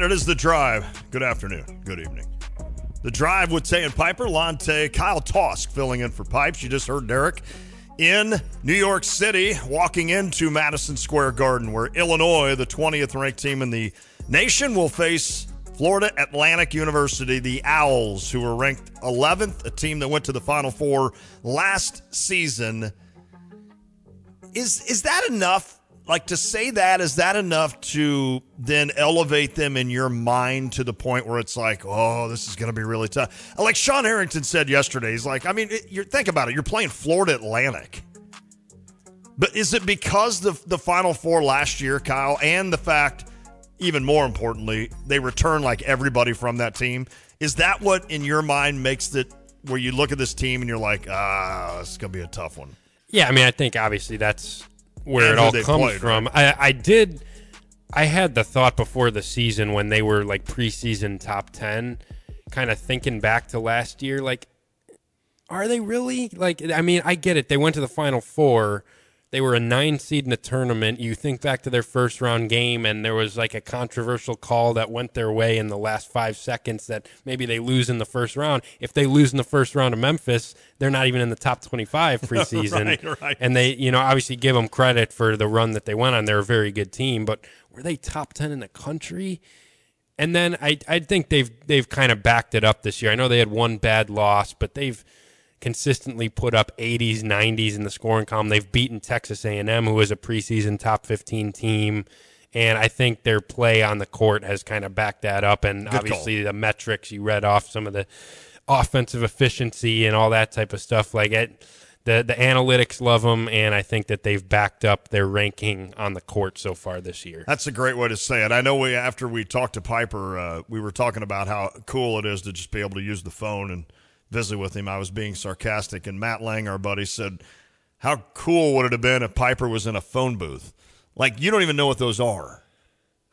right, it is the drive. Good afternoon. Good evening. The drive with Tay and Piper, Lon Tay, Kyle Tosk filling in for Pipes. You just heard Derek in New York City walking into Madison Square Garden, where Illinois, the 20th ranked team in the nation, will face Florida Atlantic University, the Owls, who were ranked 11th, a team that went to the Final Four last season. Is is that enough like to say that is that enough to then elevate them in your mind to the point where it's like oh this is going to be really tough. Like sean harrington said yesterday he's like i mean you think about it you're playing florida atlantic. But is it because the the final four last year kyle and the fact even more importantly they return like everybody from that team is that what in your mind makes it where you look at this team and you're like ah this is going to be a tough one yeah i mean i think obviously that's where it all comes played, from. Right? I, I did. I had the thought before the season when they were like preseason top ten, kind of thinking back to last year, like, are they really like? I mean, I get it. They went to the final four they were a nine seed in the tournament. You think back to their first round game, and there was like a controversial call that went their way in the last five seconds that maybe they lose in the first round. If they lose in the first round of Memphis, they're not even in the top 25 preseason. right, right. And they, you know, obviously give them credit for the run that they went on. They're a very good team, but were they top 10 in the country? And then I, I think they've they've kind of backed it up this year. I know they had one bad loss, but they've consistently put up 80s, 90s in the scoring column. They've beaten Texas A&M, who is a preseason top 15 team, and I think their play on the court has kind of backed that up. And Good obviously, call. the metrics you read off some of the offensive efficiency and all that type of stuff. Like it, the the analytics love them, and I think that they've backed up their ranking on the court so far this year. That's a great way to say it. I know we after we talked to Piper, uh, we were talking about how cool it is to just be able to use the phone and visit with him. I was being sarcastic, and Matt Lang, our buddy, said, "How cool would it have been if Piper was in a phone booth? Like you don't even know what those are."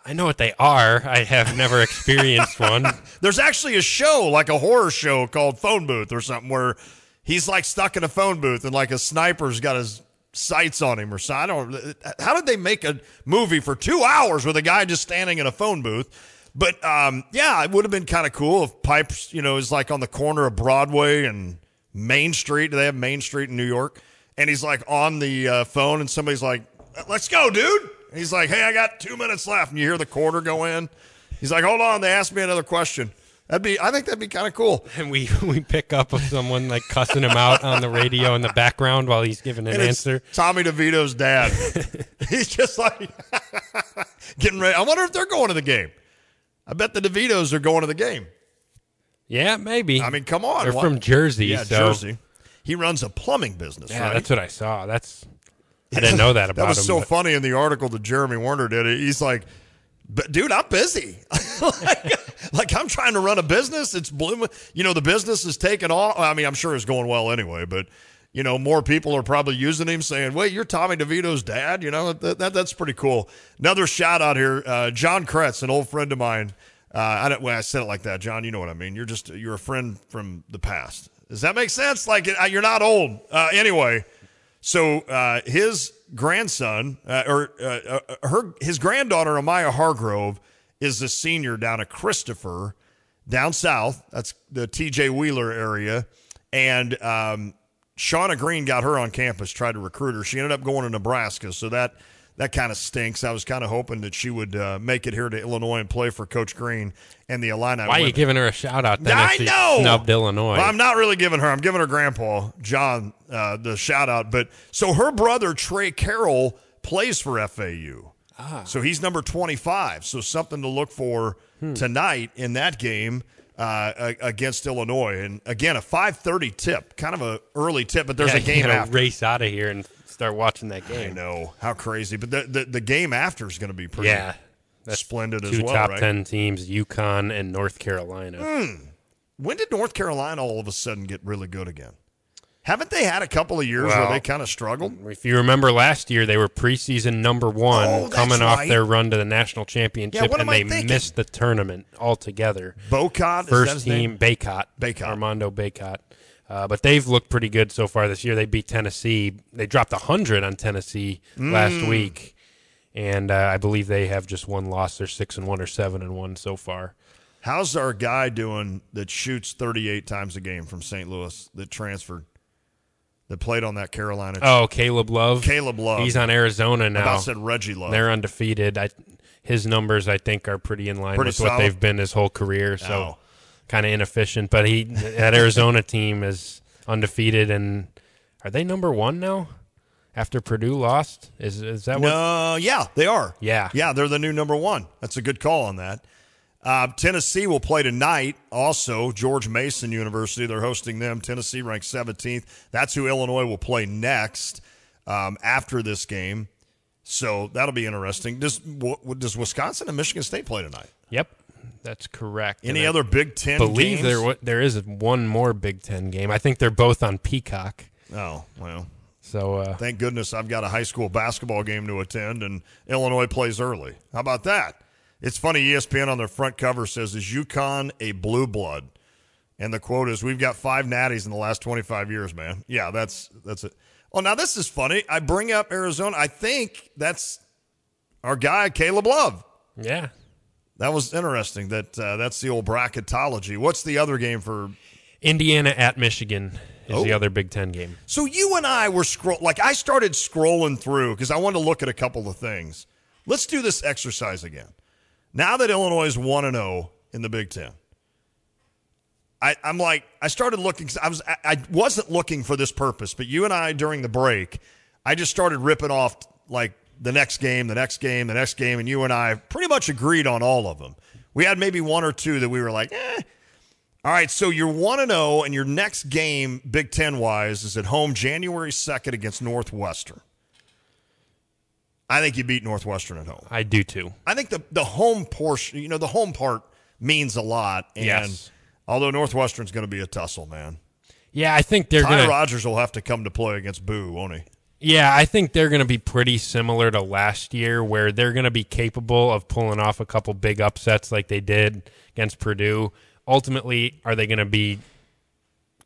I know what they are. I have never experienced one. There's actually a show, like a horror show called Phone Booth or something, where he's like stuck in a phone booth and like a sniper's got his sights on him or so. I don't. How did they make a movie for two hours with a guy just standing in a phone booth? But um, yeah, it would have been kind of cool if Pipes, you know, is like on the corner of Broadway and Main Street. Do they have Main Street in New York? And he's like on the uh, phone, and somebody's like, "Let's go, dude." And he's like, "Hey, I got two minutes left," and you hear the quarter go in. He's like, "Hold on, they asked me another question." That'd be, I think that'd be kind of cool. And we we pick up with someone like cussing him out on the radio in the background while he's giving an answer. Tommy DeVito's dad. he's just like getting ready. I wonder if they're going to the game. I bet the DeVitos are going to the game. Yeah, maybe. I mean, come on. They're what? from Jersey. Yeah, so. Jersey. He runs a plumbing business, yeah, right? that's what I saw. That's I didn't know that about him. that was him, so but. funny in the article that Jeremy Warner did. He's like, but dude, I'm busy. like, like, I'm trying to run a business. It's blooming. You know, the business is taking off. I mean, I'm sure it's going well anyway, but you know, more people are probably using him saying, wait, you're Tommy DeVito's dad. You know, that, that that's pretty cool. Another shout out here. Uh, John Kretz, an old friend of mine. Uh, I don't. When I said it like that, John, you know what I mean. You're just you're a friend from the past. Does that make sense? Like uh, you're not old. Uh, anyway, so uh, his grandson uh, or her his granddaughter Amaya Hargrove is a senior down at Christopher, down south. That's the T.J. Wheeler area, and um, Shauna Green got her on campus, tried to recruit her. She ended up going to Nebraska, so that that kind of stinks. I was kind of hoping that she would uh, make it here to Illinois and play for Coach Green and the Illini. Why are you giving her a shout out? Then I know snubbed Illinois. Well, I'm not really giving her. I'm giving her grandpa John uh, the shout out. But so her brother Tre Carroll plays for FAU. Ah. So he's number 25. So something to look for hmm. tonight in that game. Uh, against Illinois, and again a 5:30 tip, kind of a early tip, but there's yeah, a game after. Race out of here and start watching that game. I know how crazy, but the the, the game after is going to be pretty yeah, that's splendid two as well. top right? ten teams: UConn and North Carolina. Mm. When did North Carolina all of a sudden get really good again? Haven't they had a couple of years well, where they kind of struggled? If you remember last year, they were preseason number one, oh, coming right. off their run to the national championship, yeah, and they missed the tournament altogether. Bocot, first team, Bacot, Bacot, Armando Bacot. Uh, but they've looked pretty good so far this year. They beat Tennessee. They dropped 100 on Tennessee mm. last week. and uh, I believe they have just one loss. They're six and one or seven and one so far. How's our guy doing that shoots 38 times a game from St. Louis that transferred? That played on that Carolina. Oh, Caleb Love. Caleb Love. He's on Arizona now. I said Reggie Love. They're undefeated. I, his numbers, I think, are pretty in line pretty with solid. what they've been his whole career. So oh. kind of inefficient. But he that Arizona team is undefeated, and are they number one now? After Purdue lost, is is that what? No, yeah, they are. Yeah, yeah, they're the new number one. That's a good call on that. Uh, Tennessee will play tonight. Also, George Mason University. They're hosting them. Tennessee ranked 17th. That's who Illinois will play next um, after this game. So that'll be interesting. Does does Wisconsin and Michigan State play tonight? Yep, that's correct. Any and other Big Ten? Believe games? there there is one more Big Ten game. I think they're both on Peacock. Oh well. So uh, thank goodness I've got a high school basketball game to attend, and Illinois plays early. How about that? It's funny. ESPN on their front cover says, "Is UConn a blue blood?" And the quote is, "We've got five natties in the last 25 years, man." Yeah, that's that's it. Oh, now this is funny. I bring up Arizona. I think that's our guy, Caleb Love. Yeah, that was interesting. That uh, that's the old bracketology. What's the other game for Indiana at Michigan? Is oh. the other Big Ten game. So you and I were scroll like I started scrolling through because I wanted to look at a couple of things. Let's do this exercise again. Now that Illinois is one and zero oh in the Big Ten, I, am like, I started looking. I was, I wasn't looking for this purpose, but you and I during the break, I just started ripping off like the next game, the next game, the next game, and you and I pretty much agreed on all of them. We had maybe one or two that we were like, eh. All right, so you're one and zero, oh, and your next game, Big Ten wise, is at home January second against Northwestern. I think you beat Northwestern at home. I do too. I think the the home portion, you know, the home part means a lot, and. Yes Although Northwestern's going to be a tussle, man. Yeah, I think they're going to. Rodgers will have to come to play against Boo, won't he? Yeah, I think they're going to be pretty similar to last year, where they're going to be capable of pulling off a couple big upsets like they did against Purdue. Ultimately, are they going to be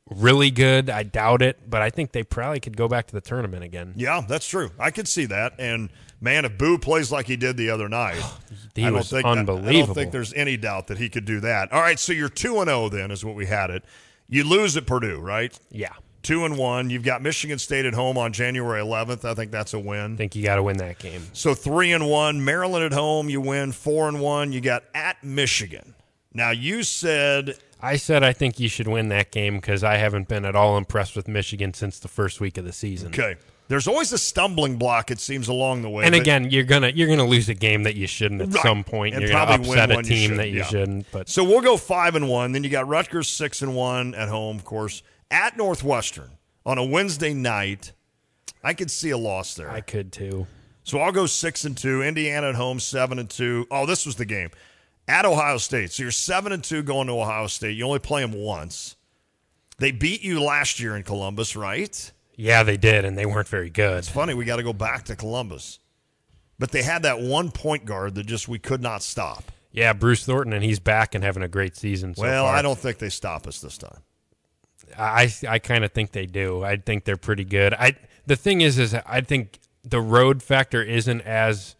really good? I doubt it, but I think they probably could go back to the tournament again. Yeah, that's true. I could see that. And man, if Boo plays like he did the other night, he I was think unbelievable. I don't think there's any doubt that he could do that. All right, so you're two and zero. Then is what we had it. You lose at Purdue, right? Yeah. Two and one. You've got Michigan State at home on January 11th. I think that's a win. I think you got to win that game. So three and one. Maryland at home, you win. Four and one. You got at Michigan. Now you said I said I think you should win that game because I haven't been at all impressed with Michigan since the first week of the season. Okay. There's always a stumbling block, it seems, along the way. And again, you're gonna you're gonna lose a game that you shouldn't at right. some point. And you're gonna upset a team you that you yeah. shouldn't. But so we'll go five and one. Then you got Rutgers six and one at home, of course, at Northwestern on a Wednesday night. I could see a loss there. I could too. So I'll go six and two. Indiana at home, seven and two. Oh, this was the game at Ohio State. So you're seven and two going to Ohio State. You only play them once. They beat you last year in Columbus, right? Yeah, they did, and they weren't very good. It's funny. We got to go back to Columbus, but they had that one point guard that just we could not stop. Yeah, Bruce Thornton, and he's back and having a great season. So well, far. I don't think they stop us this time. I I kind of think they do. I think they're pretty good. I the thing is, is I think the road factor isn't as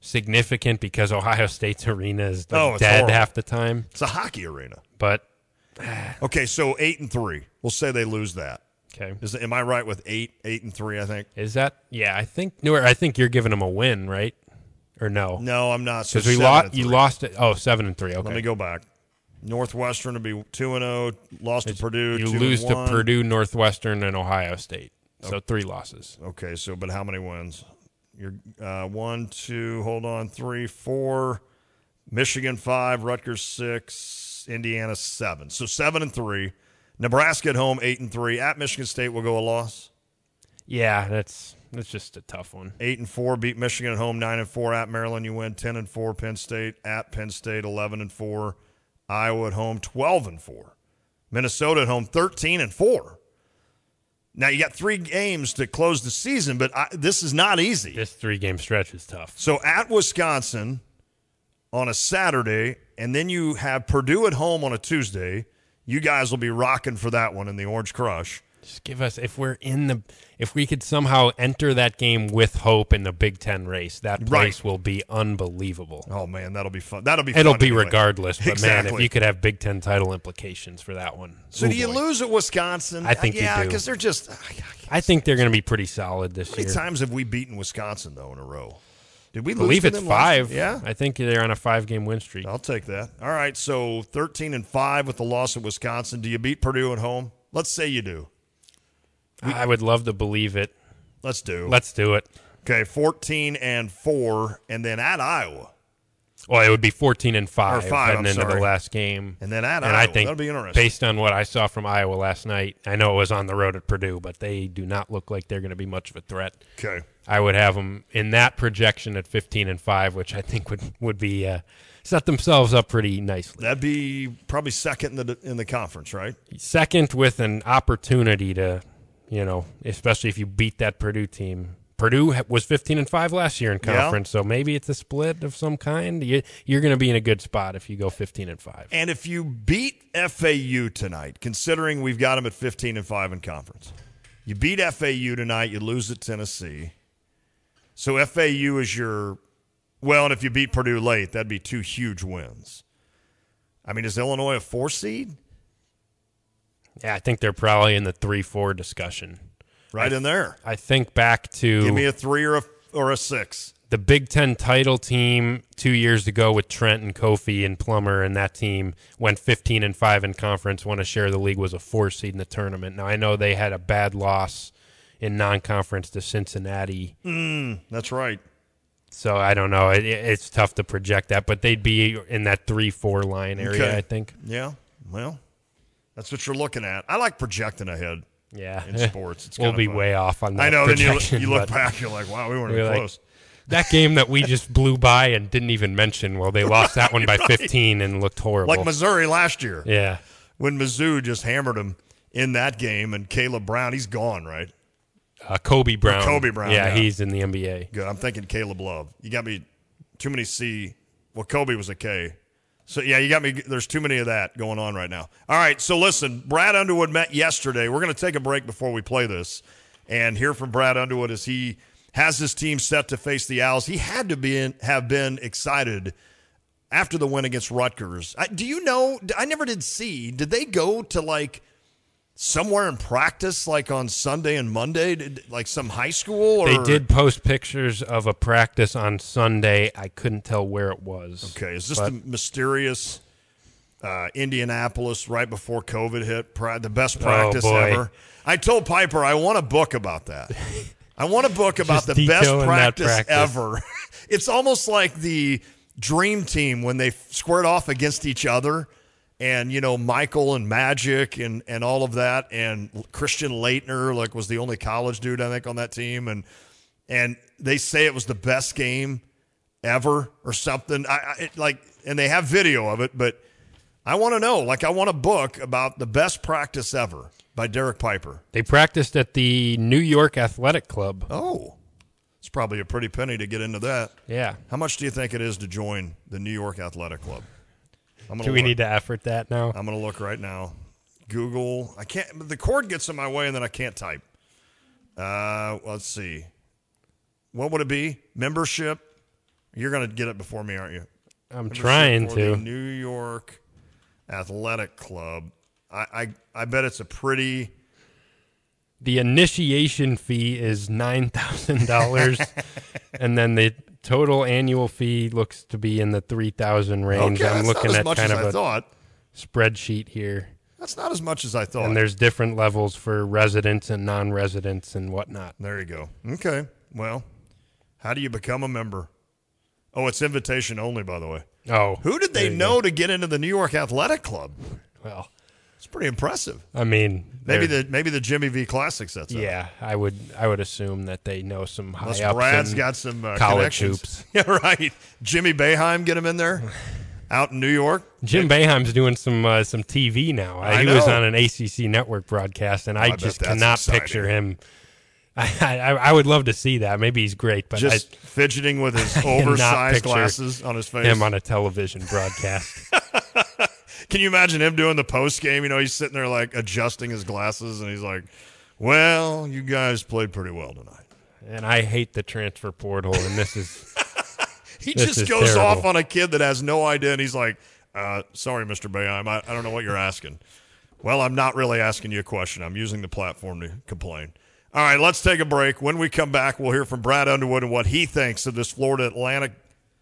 significant because Ohio State's arena is oh, dead horrible. half the time. It's a hockey arena. But okay, so eight and three. We'll say they lose that. Okay. Is am I right with eight, eight and three? I think. Is that? Yeah, I think. I think you're giving them a win, right? Or no? No, I'm not. Because so we lost. You lost it. Oh, seven and three. Okay. Let me go back. Northwestern would be two and zero. Oh, lost it's, to Purdue. You lose to Purdue, Northwestern, and Ohio State. So okay. three losses. Okay, so but how many wins? You're uh, one, two, hold on, three, four. Michigan five, Rutgers six, Indiana seven. So seven and three. Nebraska at home eight and three. At Michigan State will go a loss. Yeah, that's that's just a tough one. Eight and four beat Michigan at home. Nine and four at Maryland. You win ten and four. Penn State at Penn State eleven and four. Iowa at home twelve and four. Minnesota at home thirteen and four. Now you got three games to close the season, but I, this is not easy. This three game stretch is tough. So at Wisconsin on a Saturday, and then you have Purdue at home on a Tuesday. You guys will be rocking for that one in the Orange Crush. Just give us if we're in the if we could somehow enter that game with hope in the Big Ten race, that place right. will be unbelievable. Oh man, that'll be fun. That'll be. It'll be anyway. regardless, but exactly. man, if you could have Big Ten title implications for that one. So do you boy. lose at Wisconsin? I think yeah, because they're just. I think they're going to be pretty solid this How year. How many times have we beaten Wisconsin though in a row? Did we believe it's five? Yeah, I think they're on a five-game win streak. I'll take that. All right, so thirteen and five with the loss of Wisconsin. Do you beat Purdue at home? Let's say you do. We, I would love to believe it. Let's do. Let's do it. Okay, fourteen and four, and then at Iowa. Well, it would be fourteen and five, five heading I'm into sorry. the last game, and then at and Iowa. I think that'll be interesting. Based on what I saw from Iowa last night, I know it was on the road at Purdue, but they do not look like they're going to be much of a threat. Okay, I would have them in that projection at fifteen and five, which I think would would be. Uh, set themselves up pretty nicely. That'd be probably second in the in the conference, right? Second with an opportunity to you know, especially if you beat that Purdue team. Purdue was 15 and 5 last year in conference, yeah. so maybe it's a split of some kind. You, are going to be in a good spot if you go 15 and 5. And if you beat FAU tonight, considering we've got them at 15 and 5 in conference, you beat FAU tonight, you lose at Tennessee. So FAU is your well, and if you beat Purdue late, that'd be two huge wins. I mean, is Illinois a four seed? Yeah, I think they're probably in the three four discussion. Right I, in there. I think back to give me a three or a or a six. The Big Ten title team two years ago with Trent and Kofi and Plummer, and that team went 15 and five in conference. Won a share of the league, was a four seed in the tournament. Now I know they had a bad loss in non-conference to Cincinnati. Mm, that's right. So I don't know. It, it's tough to project that, but they'd be in that three-four line area. Okay. I think. Yeah. Well, that's what you're looking at. I like projecting ahead. Yeah, in sports, it's we'll be fun. way off on that. I know. Then you, you look back, you're like, wow, we weren't even like, close. That game that we just blew by and didn't even mention. Well, they lost that one by right. 15 and looked horrible. Like Missouri last year. Yeah, when Mizzou just hammered them in that game, and Caleb Brown, he's gone, right? Uh, Kobe Brown. Or Kobe Brown. Yeah, yeah, he's in the NBA. Good. I'm thinking Caleb Love. You got me too many C. Well, Kobe was a K. So yeah, you got me. There's too many of that going on right now. All right, so listen, Brad Underwood met yesterday. We're going to take a break before we play this, and hear from Brad Underwood as he has his team set to face the Owls. He had to be in, have been excited after the win against Rutgers. I, do you know? I never did see. Did they go to like? Somewhere in practice, like on Sunday and Monday, did, like some high school? Or? They did post pictures of a practice on Sunday. I couldn't tell where it was. Okay, is this but, the mysterious uh, Indianapolis right before COVID hit? the best oh, practice oh ever. I told Piper I want a book about that. I want a book about the best practice, practice, ever. it's almost like the dream team when they squared off against each other and you know Michael and Magic and and all of that, and Christian Laettner like was the only college dude I think on that team, and and they say it was the best game ever or something. I, I it, like, and they have video of it, but I want to know. Like, I want a book about the best practice ever by Derek Piper. They practiced at the New York Athletic Club. Oh. It's probably a pretty penny to get into that. Yeah. How much do you think it is to join the New York Athletic Club? Do we look. need to effort that now? I'm going to look right now. Google. I can't. The cord gets in my way, and then I can't type. Uh, let's see. What would it be? Membership. You're going to get it before me, aren't you? I'm Membership trying to. New York Athletic Club. I, I I bet it's a pretty. The initiation fee is nine thousand dollars, and then the total annual fee looks to be in the three thousand range. Okay, I'm looking at kind of I a thought. spreadsheet here. That's not as much as I thought. And there's different levels for residents and non-residents and whatnot. There you go. Okay. Well, how do you become a member? Oh, it's invitation only, by the way. Oh, who did they know go. to get into the New York Athletic Club? Well, it's pretty impressive. I mean, maybe the maybe the Jimmy V Classic sets up. Yeah, I would I would assume that they know some high Unless ups. Brad's got some uh, college hoops. Yeah, right. Jimmy Boeheim, get him in there. Out in New York, Jim Boeheim's doing some uh, some TV now. I he know. was on an ACC network broadcast, and Oh, I, I just cannot exciting. picture him. I, I I would love to see that. Maybe he's great, but just I, fidgeting with his oversized glasses on his face. him on a television broadcast. Can you imagine him doing the post game? You know, he's sitting there like adjusting his glasses, and he's like, "Well, you guys played pretty well tonight." And I hate the transfer portal, and this is. he this just goes terrible. off on a kid that has no idea, and he's like, uh, "Sorry, Mister Boeheim, I, I don't know what you're asking." Well, I'm not really asking you a question. I'm using the platform to complain. All right, let's take a break. When we come back, we'll hear from Brad Underwood and what he thinks of this Florida Atlantic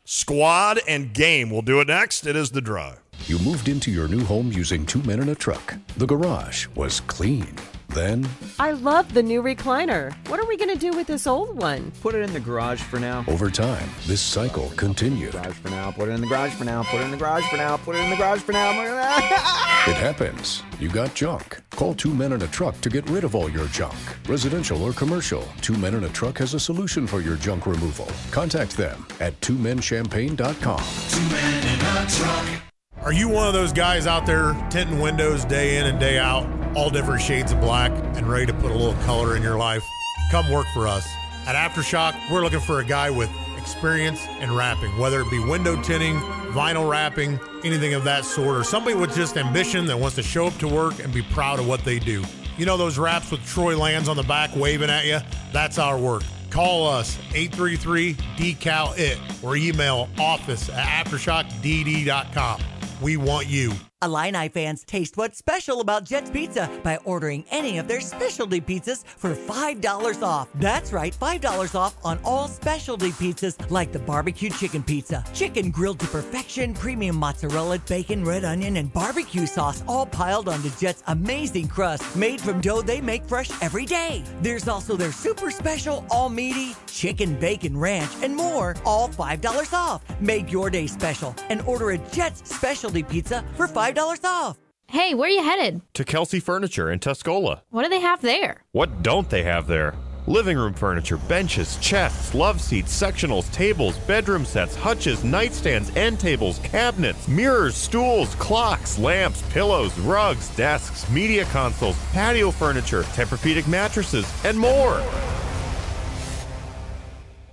squad and game. We'll do it next. It is The Drive. You moved into your new home using two men in a truck. The garage was clean. Then, I love the new recliner. What are we going to do with this old one? Put it in the garage for now. Over time, this cycle continued. Garage for now. Put it in the garage for now. Put it in the garage for now. Put it in the garage for now. it happens. You got junk. Call Two Men in a Truck to get rid of all your junk, residential or commercial. Two Men in a Truck has a solution for your junk removal. Contact them at twomenchampaign.com. Two Men in a Truck. Are you one of those guys out there tinting windows day in and day out? all different shades of black and ready to put a little color in your life, come work for us. At Aftershock, we're looking for a guy with experience in wrapping, whether it be window tinting, vinyl wrapping, anything of that sort, or somebody with just ambition that wants to show up to work and be proud of what they do. You know those wraps with Troy Lands on the back waving at you? That's our work. Call us 833 decal it or email office at aftershockdd.com. We want you. Illini fans taste what's special about Jets Pizza by ordering any of their specialty pizzas for $5 off. That's right, $5 off on all specialty pizzas like the barbecue chicken pizza, chicken grilled to perfection, premium mozzarella, bacon, red onion, and barbecue sauce all piled onto Jets' amazing crust made from dough they make fresh every day. There's also their super special all meaty chicken bacon ranch and more, all $5 off. Make your day special and order a Jets specialty pizza for 5 $5 off. Hey, where are you headed? To Kelsey Furniture in Tuscola. What do they have there? What don't they have there? Living room furniture, benches, chests, love seats, sectionals, tables, bedroom sets, hutches, nightstands, end tables, cabinets, mirrors, stools, clocks, lamps, pillows, rugs, desks, media consoles, patio furniture, Tempur-Pedic mattresses, and more.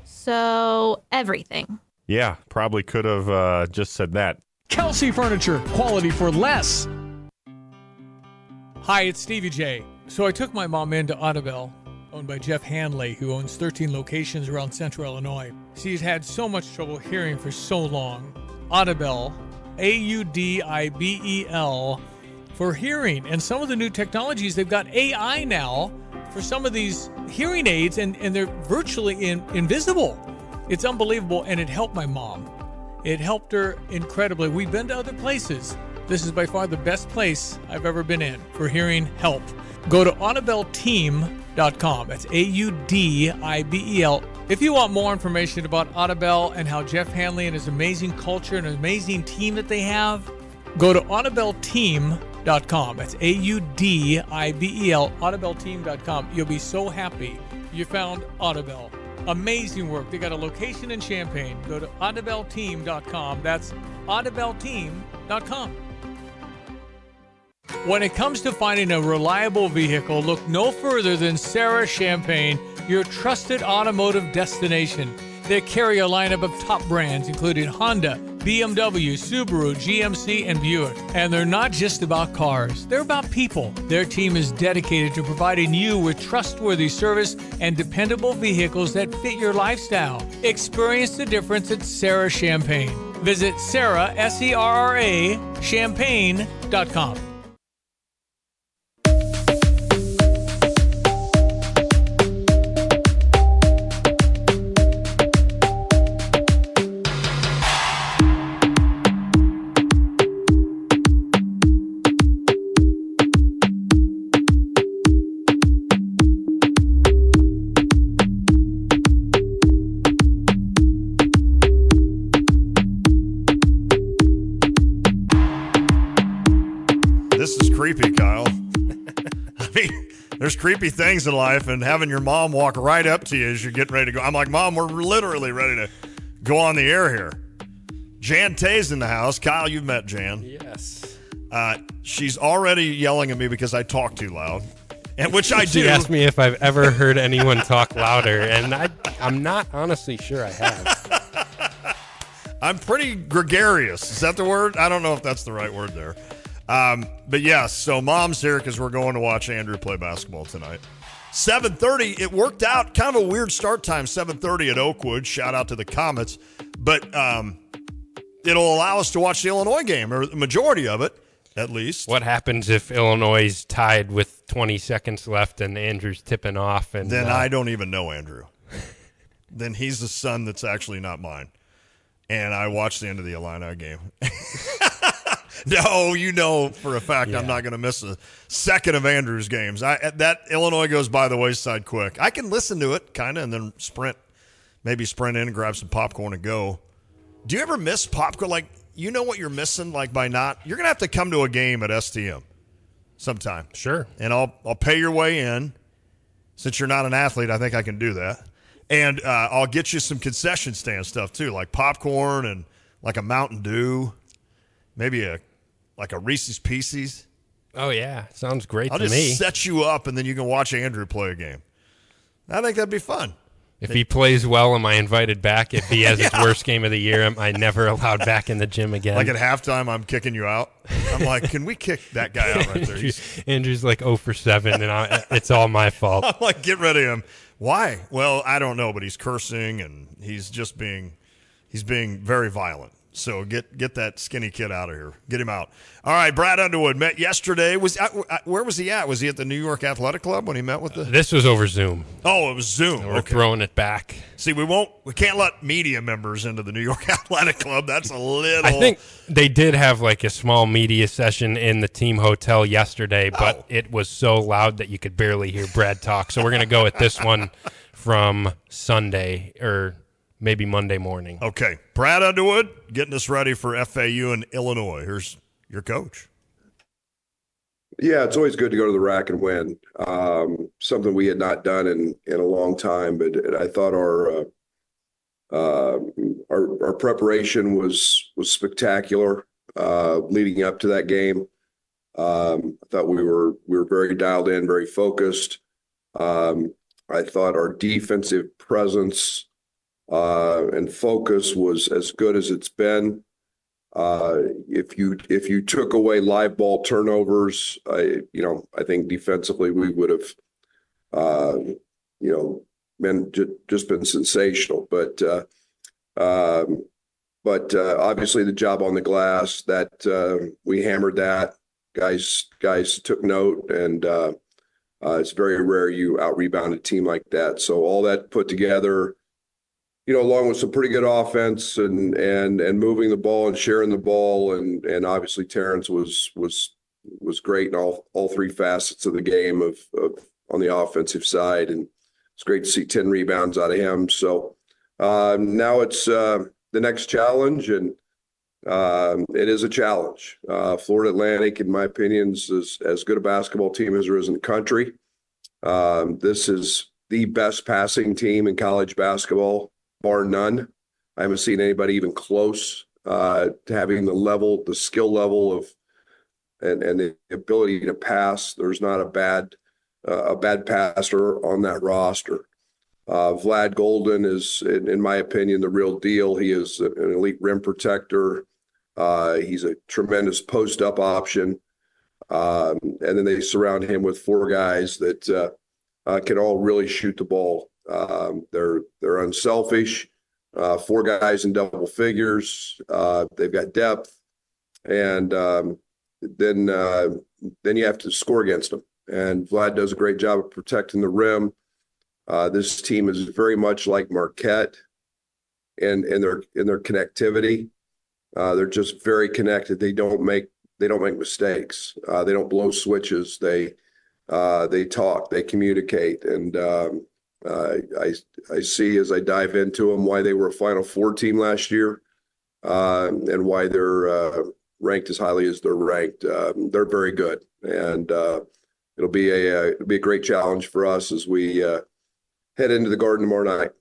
So, everything. Yeah, probably could have uh, just said that. Kelsey Furniture, quality for less. Hi, it's Stevie J. So I took my mom into Audibel, owned by Jeff Hanley, who owns 13 locations around central Illinois. She's had so much trouble hearing for so long. Audibel, A U D I B E L, for hearing. And some of the new technologies, they've got AI now for some of these hearing aids, and, and they're virtually in, invisible. It's unbelievable, and it helped my mom. It helped her incredibly. We've been to other places. This is by far the best place I've ever been in for hearing help. Go to audibelteam.com. That's A U D I B E L. If you want more information about Audibel and how Jeff Hanley and his amazing culture and amazing team that they have, go to audibelteam.com. That's A U D I B E L, audibelteam.com. You'll be so happy you found Audibel. Amazing work. They got a location in Champaign. Go to audibelteam.com. That's audibelteam.com. When it comes to finding a reliable vehicle, look no further than Serra Champaign, your trusted automotive destination. They carry a lineup of top brands, including Honda, BMW, Subaru, GMC, and Buick. And they're not just about cars, they're about people. Their team is dedicated to providing you with trustworthy service and dependable vehicles that fit your lifestyle. Experience the difference at Serra Champaign. Visit Serra, S E R R A, champaign.com. creepy things in life, and having your mom walk right up to you as you're getting ready to go. I'm like, Mom, we're literally ready to go on the air here. Jan Tay's in the house. Kyle, you've met Jan. Yes. Uh, she's already yelling at me because I talk too loud, and which I do. She asked me if I've ever heard anyone talk louder, and I, I'm not honestly sure I have. I'm pretty gregarious. Is that the word? I don't know if that's the right word there. Um, but yes, so mom's here because we're going to watch Andrew play basketball tonight. 7:30. It worked out. Kind of a weird start time. 7:30 at Oakwood. Shout out to the Comets, but um, it'll allow us to watch the Illinois game or the majority of it, at least. What happens if Illinois is tied with 20 seconds left and Andrew's tipping off? And then uh, I don't even know Andrew. then he's the son that's actually not mine, and I watched the end of the Illini game. no, you know for a fact yeah. I'm not going to miss a second of Andrew's games. I that Illinois goes by the wayside quick. I can listen to it kind of and then sprint, maybe sprint in and grab some popcorn and go. Do you ever miss popcorn? Like you know what you're missing, like by not. You're gonna have to come to a game at STM sometime. Sure. And I'll I'll pay your way in. Since you're not an athlete, I think I can do that. And uh, I'll get you some concession stand stuff too, like popcorn and like a Mountain Dew, maybe a like a Reese's Pieces. Oh yeah, sounds great I'll to just me. set you up, and then you can watch Andrew play a game. I think that'd be fun. If he plays well, am I invited back? If he has yeah. his worst game of the year, am I never allowed back in the gym again? Like at halftime, I'm kicking you out. I'm like, can we kick that guy out right there? Andrew's like 0 for 7, and I, it's all my fault. I'm like, get rid of him. Why? Well, I don't know, but he's cursing and he's just being he's being very violent. So get get that skinny kid out of here. Get him out. All right, Brad Underwood met yesterday. Was uh, uh, where was he at? Was he at the New York Athletic Club when he met with the? This was over Zoom. Oh, it was Zoom. We're okay. throwing it back. See, we won't. We can't let media members into the New York Athletic Club. That's a little. I think they did have like a small media session in the team hotel yesterday, but oh. it was so loud that you could barely hear Brad talk. So we're gonna go with this one from Sunday or maybe Monday morning. Okay. Brad Underwood getting us ready for FAU in Illinois. Here's your coach. Yeah, it's always good to go to the rack and win. Um, something we had not done in in a long time, but I thought our uh, uh, our, our preparation was was spectacular uh, leading up to that game. Um, I thought we were we were very dialed in, very focused. Um, I thought our defensive presence uh, and focus was as good as it's been. Uh, if you if you took away live ball turnovers, I you know I think defensively we would have uh, you know been just been sensational. But uh, um, but uh, obviously the job on the glass that uh, we hammered that guys guys took note and uh, it's very rare you out rebound a team like that. So all that put together you know, along with some pretty good offense and and and moving the ball and sharing the ball, and and obviously Terrence was was was great in all all three facets of the game of, of on the offensive side, and it's great to see ten rebounds out of him. So uh, now it's uh, the next challenge, and um, it is a challenge. Uh, Florida Atlantic, in my opinion, is as good a basketball team as there is in the country. Um, this is the best passing team in college basketball bar none. I haven't seen anybody even close uh, to having the level, the skill level of, and and the ability to pass. There's not a bad uh, a bad passer on that roster. Uh, Vlad Goldin is, in, in, my opinion, the real deal. He is an elite rim protector. Uh, he's a tremendous post up option. Um, and then they surround him with four guys that uh, uh, can all really shoot the ball. Um, they're they're unselfish. Uh, four guys in double figures. Uh, they've got depth, and um, then uh, then you have to score against them. And Vlad does a great job of protecting the rim. Uh, this team is very much like Marquette, and in their in their connectivity. Uh, they're just very connected. They don't make they don't make mistakes. Uh, they don't blow switches. They they talk. They communicate, and um, I I see as I dive into them why they were a Final Four team last year, uh, and why they're uh, ranked as highly as they're ranked. Um, they're very good, and uh, it'll be a uh, it'll be a great challenge for us as we uh, head into the Garden tomorrow night.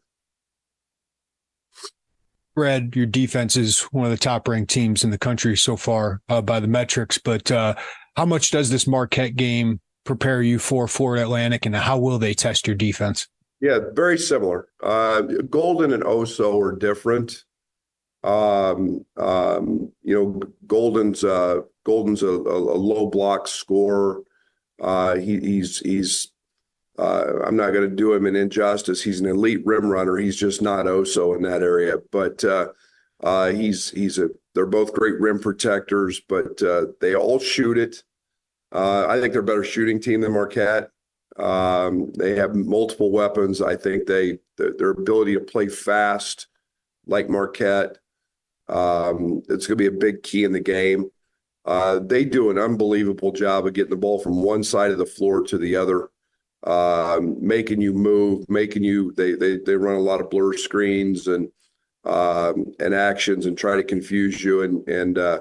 Brad, your defense is one of the top ranked teams in the country so far by the metrics, but how much does this Marquette game prepare you for Florida Atlantic, and how will they test your defense? Yeah, very similar. Uh, Goldin and Oso are different. Um, um, you know, Goldin's uh, Goldin's a, a, a low block scorer. Uh, he, he's he's uh, I'm not going to do him an injustice. He's an elite rim runner. He's just not Oso in that area. But uh, uh, he's he's a. They're both great rim protectors, but uh, they all shoot it. Uh, I think they're a better shooting team than Marquette. Um, they have multiple weapons. I think they their ability to play fast, like Marquette, um, it's going to be a big key in the game. Uh, they do an unbelievable job of getting the ball from one side of the floor to the other um, making you move, making you. They they they run a lot of blur screens and um, and actions and try to confuse you and and uh,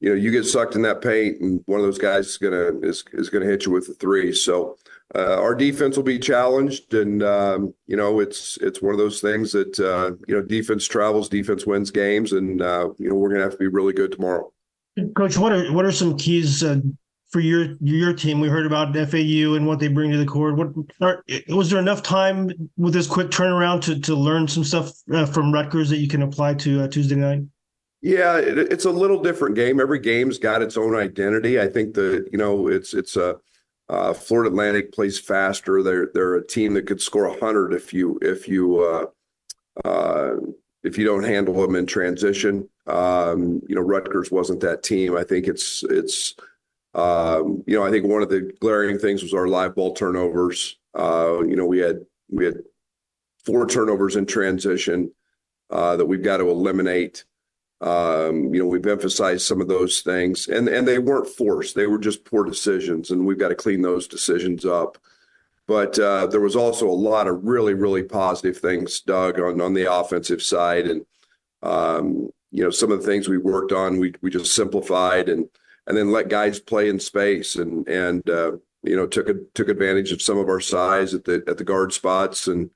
you know you get sucked in that paint and one of those guys is gonna is is gonna hit you with a three. So our defense will be challenged and um, you know it's it's one of those things that uh, you know defense travels, defense wins games, and uh, you know we're gonna have to be really good tomorrow. Coach, what are what are some keys uh, for your your team. We heard about FAU and what they bring to the court. What are, was there enough time with this quick turnaround to to learn some stuff uh, from Rutgers that you can apply to uh, Tuesday night? Yeah, it, it's a little different game. Every game's got its own identity. I think that, you know it's it's a uh, Florida Atlantic plays faster. They're they're a team that could score hundred if you if you uh, uh, if you don't handle them in transition. Um, you know, Rutgers wasn't that team. I think it's it's um, you know, I think one of the glaring things was our live ball turnovers. Uh, you know, we had we had four turnovers in transition uh, that we've got to eliminate. Um, you know, we've emphasized some of those things, and and they weren't forced; they were just poor decisions, and we've got to clean those decisions up. But uh, there was also a lot of really, really positive things, Doug, on on the offensive side, and um, you know, some of the things we worked on, we we just simplified and and then let guys play in space and and uh, you know took a, took advantage of some of our size at the at the guard spots and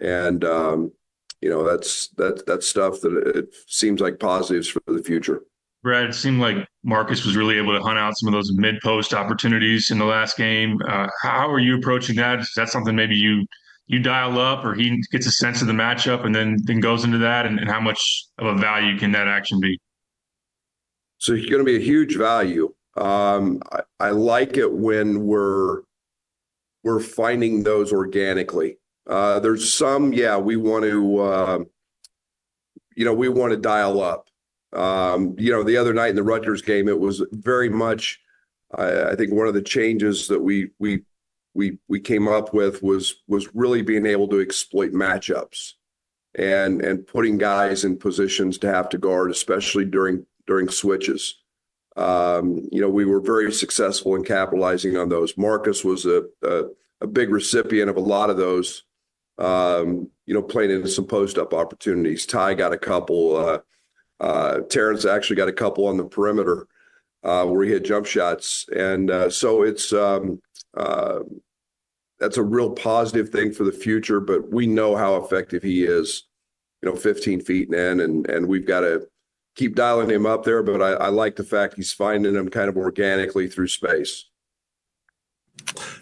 and um, you know that's that that's stuff that it seems like positives for the future. Brad, it seemed like Marcus was really able to hunt out some of those mid post opportunities in the last game. Uh, how are you approaching that? Is that something maybe you you dial up, or he gets a sense of the matchup and then then goes into that? And, and how much of a value can that action be? So it's going to be a huge value. Um, I, I, like it when we're we're finding those organically. Uh, there's some, yeah, we want to, uh, you know, we want to dial up. Um, you know, the other night in the Rutgers game, it was very much. I, think one of the changes that we we we we came up with was was really being able to exploit matchups and and putting guys in positions to have to guard, especially during during switches. Um, you know, we were very successful in capitalizing on those. Marcus was a, a, a big recipient of a lot of those, um, you know, playing into some post up opportunities. Ty got a couple. Uh, uh, Terrence actually got a couple on the perimeter uh, where he had jump shots. And uh, so it's, um, uh, that's a real positive thing for the future, but we know how effective he is, you know, 15 feet and in, and, and we've got to, keep dialing him up there, but I, I like the fact he's finding them kind of organically through space.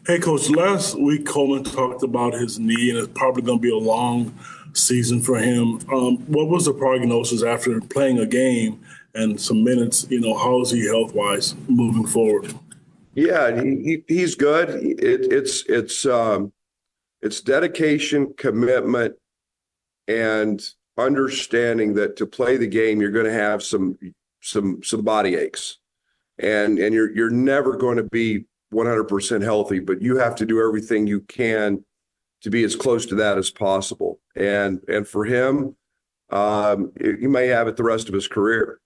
Hey, Coach, last week Coleman talked about his knee, and it's probably going to be a long season for him. Um, what was the prognosis after playing a game and some minutes? You know, how is he health wise moving forward? Yeah, he, he's good. It, it's it's um, it's dedication, commitment, and understanding that to play the game, you're going to have some some some body aches, and and you're you're never going to be 100% healthy, but you have to do everything you can to be as close to that as possible. And and for him, um, he may have it the rest of his career.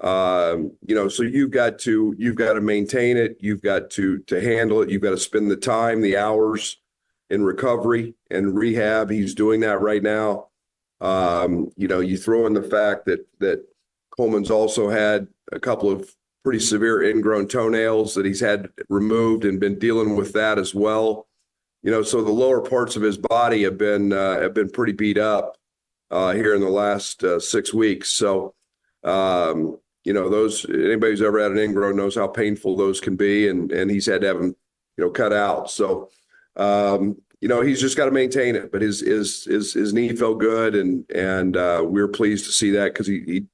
Um, you know, so you've got to you've got to maintain it. You've got to to handle it. You've got to spend the time, the hours in recovery and rehab. He's doing that right now. Um, you know, you throw in the fact that that Coleman's also had a couple of pretty severe ingrown toenails that he's had removed and been dealing with that as well. You know, so the lower parts of his body have been uh, have been pretty beat up uh, here in the last uh, six weeks. So, um, you know, those anybody who's ever had an ingrown knows how painful those can be, and and he's had to have them, you know, cut out. So, um, you know, he's just got to maintain it. But his his his his knee felt good, and and uh, we are pleased to see that because he he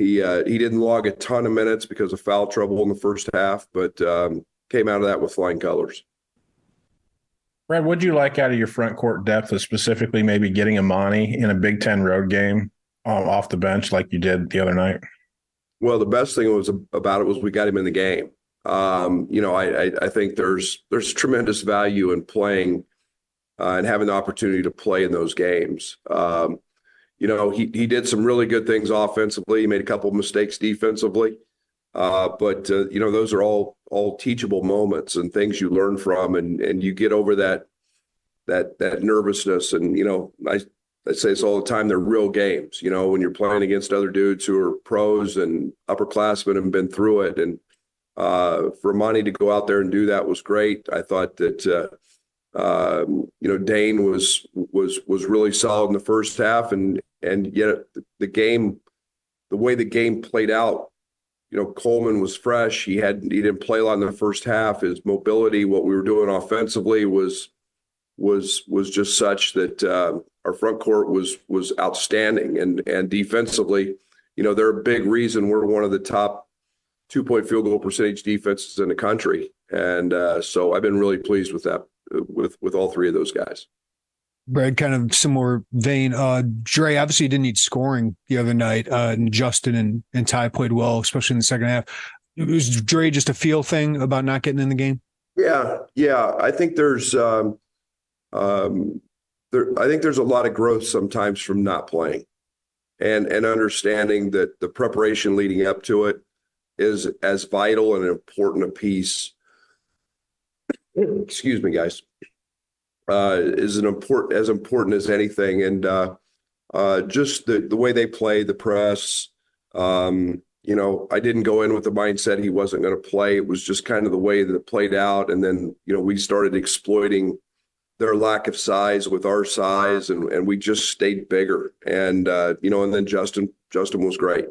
he uh, he didn't log a ton of minutes because of foul trouble in the first half, but um, came out of that with flying colors. Brad, what'd you like out of your front court depth, specifically maybe getting Amani in a Big Ten road game um, off the bench like you did the other night? Well, the best thing was about it was we got him in the game. Um, you know, I, I, I think there's there's tremendous value in playing uh, and having the opportunity to play in those games. Um, you know, he he did some really good things offensively. He made a couple of mistakes defensively, uh, but uh, you know, those are all all teachable moments and things you learn from, and and you get over that that that nervousness. And you know, I I say this all the time. They're real games. You know, when you're playing against other dudes who are pros and upperclassmen and been through it, and uh, for Monty to go out there and do that was great. I thought that uh, um, you know Dain was was was really solid in the first half, and and yet the game, the way the game played out, you know Coleman was fresh. He had he didn't play a lot in the first half. His mobility, what we were doing offensively, was was was just such that uh, our front court was was outstanding, and and defensively, you know, they're a big reason we're one of the top two point field goal percentage defenses in the country. And uh, so I've been really pleased with that, with, with all three of those guys. Brad, kind of similar vein. Uh, Dra obviously didn't need scoring the other night. Uh, and Justin and, and Ty played well, especially in the second half. Was Dra just a feel thing about not getting in the game? Yeah, yeah. I think there's, um, um, there. I think there's a lot of growth sometimes from not playing, and and understanding that the preparation leading up to it is as vital and important a piece. Excuse me, guys. Uh, is an important as important as anything, and uh, uh, just the the way they play the press. Um, you know, I didn't go in with the mindset he wasn't going to play. It was just kind of the way that it played out, and then you know we started exploiting their lack of size with our size, and and we just stayed bigger. And uh, you know, and then Justin Justin was great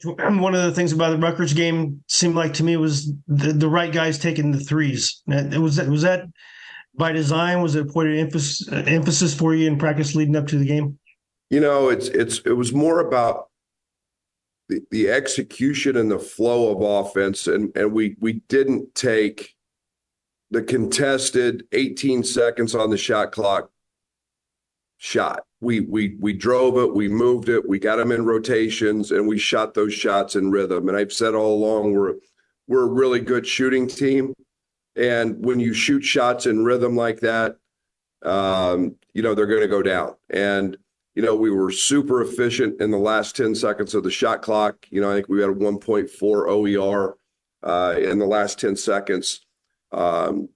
one of the things about the Rutgers game seemed like to me was the, the right guys taking the threes. It was that was that by design? Was it a point of emphasis uh, emphasis for you in practice leading up to the game? You know, it's it's it was more about the, the execution and the flow of offense, and and we we didn't take the contested 18 seconds on the shot clock shot we we we drove it, we moved it, we got them in rotations, and we shot those shots in rhythm. And I've said all along we're we're a really good shooting team, and when you shoot shots in rhythm like that, um, you know they're going to go down. And you know we were super efficient in the last ten seconds of the shot clock. You know I think we had a 1.4 OER uh, in the last ten seconds. Um,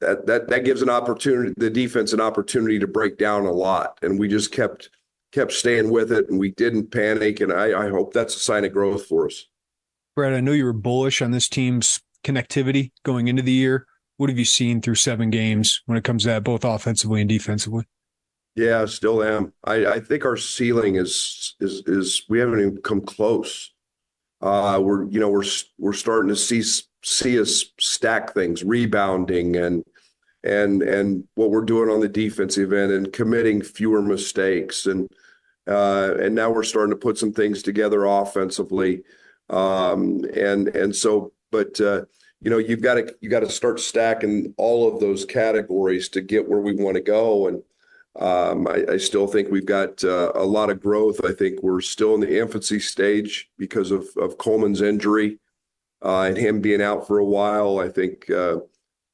that that that gives an opportunity the defense an opportunity to break down a lot and we just kept kept staying with it and we didn't panic and I, I hope that's a sign of growth for us. Brad, I know you were bullish on this team's connectivity going into the year. What have you seen through seven games when it comes to that, both offensively and defensively? Yeah, still am. I, I think our ceiling is is is we haven't even come close. Uh, we're you know we're we're starting to see see us stack things, rebounding and and and what we're doing on the defensive end and committing fewer mistakes and uh, and now we're starting to put some things together offensively um, and and so but uh, you know you've got to you got to start stacking all of those categories to get where we want to go and um, I, I, still think we've got uh, a lot of growth. I think we're still in the infancy stage because of, of Coleman's injury uh, and him being out for a while. I think uh,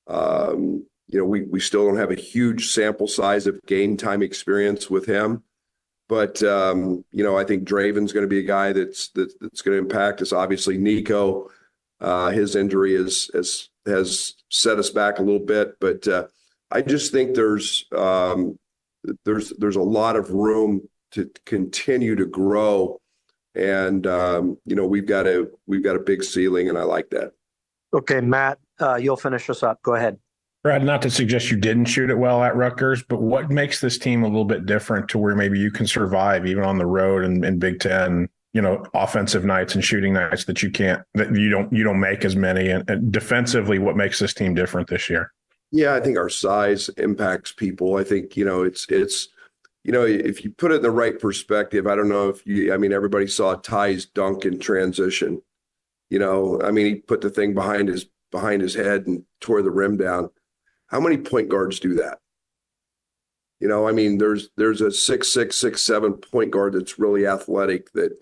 um, you know, we we still don't have a huge sample size of game time experience with him, but um, you know, I think Draven's going to be a guy that's that, that's going to impact us. Obviously, Nico, his injury is has has set us back a little bit, but uh, I just think there's um, there's there's a lot of room to continue to grow, and um, you know, we've got a we've got a big ceiling, and I like that. Okay, Matt, uh, you'll finish us up. Go ahead. Brad, not to suggest you didn't shoot it well at Rutgers, but what makes this team a little bit different to where maybe you can survive even on the road and in Big Ten, you know, offensive nights and shooting nights that you can't, that you don't, you don't make as many. And, and defensively, what makes this team different this year? Yeah, I think our size impacts people. I think, you know, it's it's you know, if you put it in the right perspective, I don't know if you I mean everybody saw Ty's dunk in transition. You know, I mean he put the thing behind his behind his head and tore the rim down. How many point guards do that? You know, I mean, there's there's a six six six seven point guard that's really athletic that